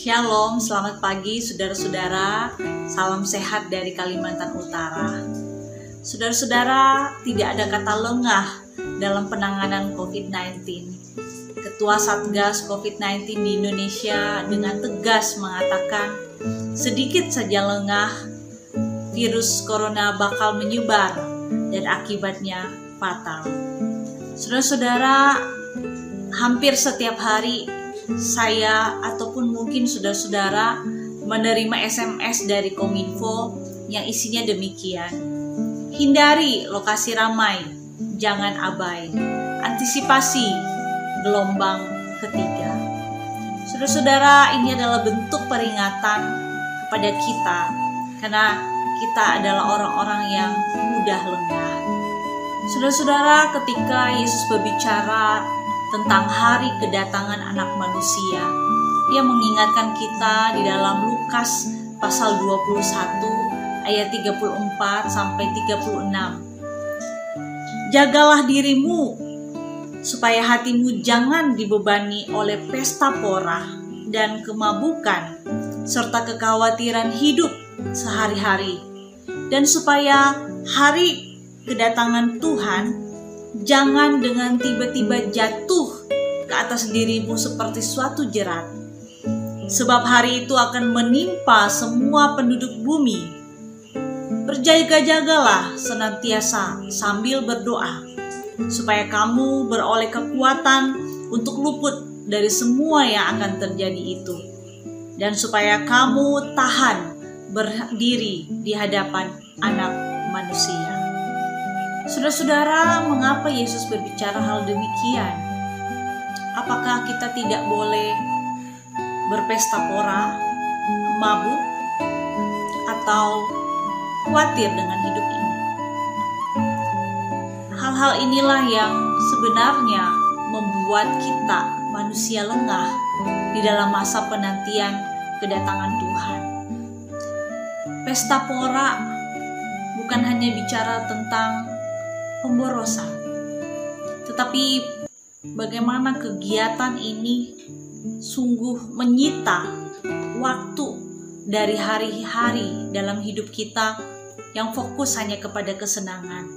Shalom, selamat pagi saudara-saudara. Salam sehat dari Kalimantan Utara. Saudara-saudara, tidak ada kata lengah dalam penanganan COVID-19. Ketua Satgas COVID-19 di Indonesia dengan tegas mengatakan, sedikit saja lengah, virus corona bakal menyebar dan akibatnya fatal. Saudara-saudara, hampir setiap hari saya ataupun mungkin saudara-saudara menerima SMS dari Kominfo yang isinya demikian. Hindari lokasi ramai, jangan abai. Antisipasi gelombang ketiga. Saudara-saudara, ini adalah bentuk peringatan kepada kita karena kita adalah orang-orang yang mudah lengah. Saudara-saudara, ketika Yesus berbicara tentang hari kedatangan anak manusia. Dia mengingatkan kita di dalam Lukas pasal 21 ayat 34 sampai 36. Jagalah dirimu supaya hatimu jangan dibebani oleh pesta pora dan kemabukan serta kekhawatiran hidup sehari-hari dan supaya hari kedatangan Tuhan Jangan dengan tiba-tiba jatuh ke atas dirimu seperti suatu jerat. Sebab hari itu akan menimpa semua penduduk bumi. Berjaga-jagalah senantiasa sambil berdoa, supaya kamu beroleh kekuatan untuk luput dari semua yang akan terjadi itu, dan supaya kamu tahan berdiri di hadapan Anak Manusia. Saudara-saudara, mengapa Yesus berbicara hal demikian? Apakah kita tidak boleh berpesta pora, mabuk, atau khawatir dengan hidup ini? Hal-hal inilah yang sebenarnya membuat kita manusia lengah di dalam masa penantian kedatangan Tuhan. Pesta pora bukan hanya bicara tentang pemborosan. Tetapi bagaimana kegiatan ini sungguh menyita waktu dari hari-hari dalam hidup kita yang fokus hanya kepada kesenangan.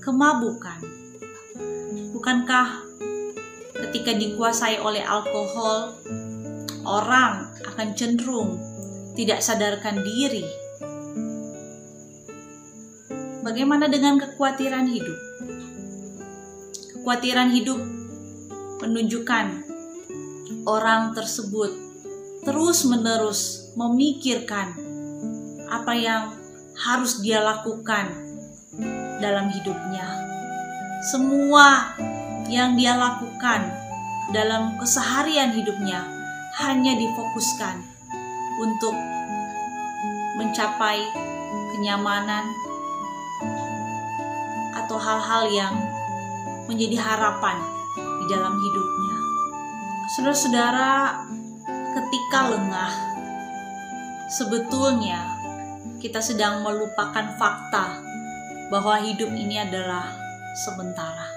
Kemabukan. Bukankah ketika dikuasai oleh alkohol, orang akan cenderung tidak sadarkan diri Bagaimana dengan kekhawatiran hidup? Kekhawatiran hidup menunjukkan orang tersebut terus-menerus memikirkan apa yang harus dia lakukan dalam hidupnya. Semua yang dia lakukan dalam keseharian hidupnya hanya difokuskan untuk mencapai kenyamanan, atau hal-hal yang menjadi harapan di dalam hidupnya. Saudara-saudara, ketika lengah, sebetulnya kita sedang melupakan fakta bahwa hidup ini adalah sementara.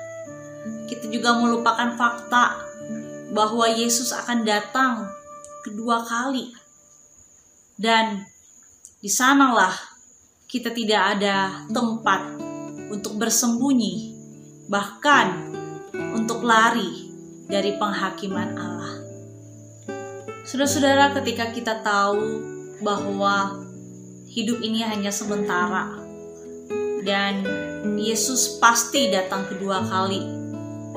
Kita juga melupakan fakta bahwa Yesus akan datang kedua kali. Dan di sanalah kita tidak ada tempat untuk bersembunyi, bahkan untuk lari dari penghakiman Allah. Saudara-saudara, ketika kita tahu bahwa hidup ini hanya sementara dan Yesus pasti datang kedua kali,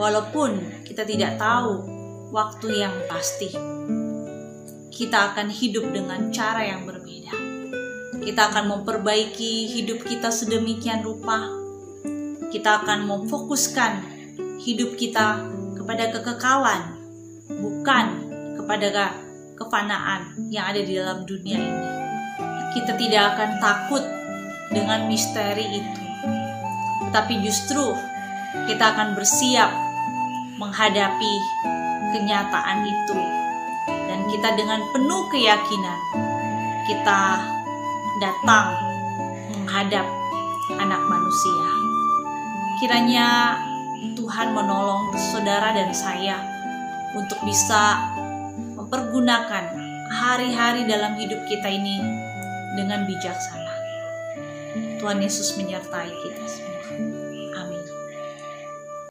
walaupun kita tidak tahu waktu yang pasti, kita akan hidup dengan cara yang berbeda. Kita akan memperbaiki hidup kita sedemikian rupa kita akan memfokuskan hidup kita kepada kekekalan, bukan kepada kefanaan yang ada di dalam dunia ini. Kita tidak akan takut dengan misteri itu, tetapi justru kita akan bersiap menghadapi kenyataan itu, dan kita dengan penuh keyakinan kita datang menghadap anak manusia. Kiranya Tuhan menolong saudara dan saya untuk bisa mempergunakan hari-hari dalam hidup kita ini dengan bijaksana. Tuhan Yesus menyertai kita semua.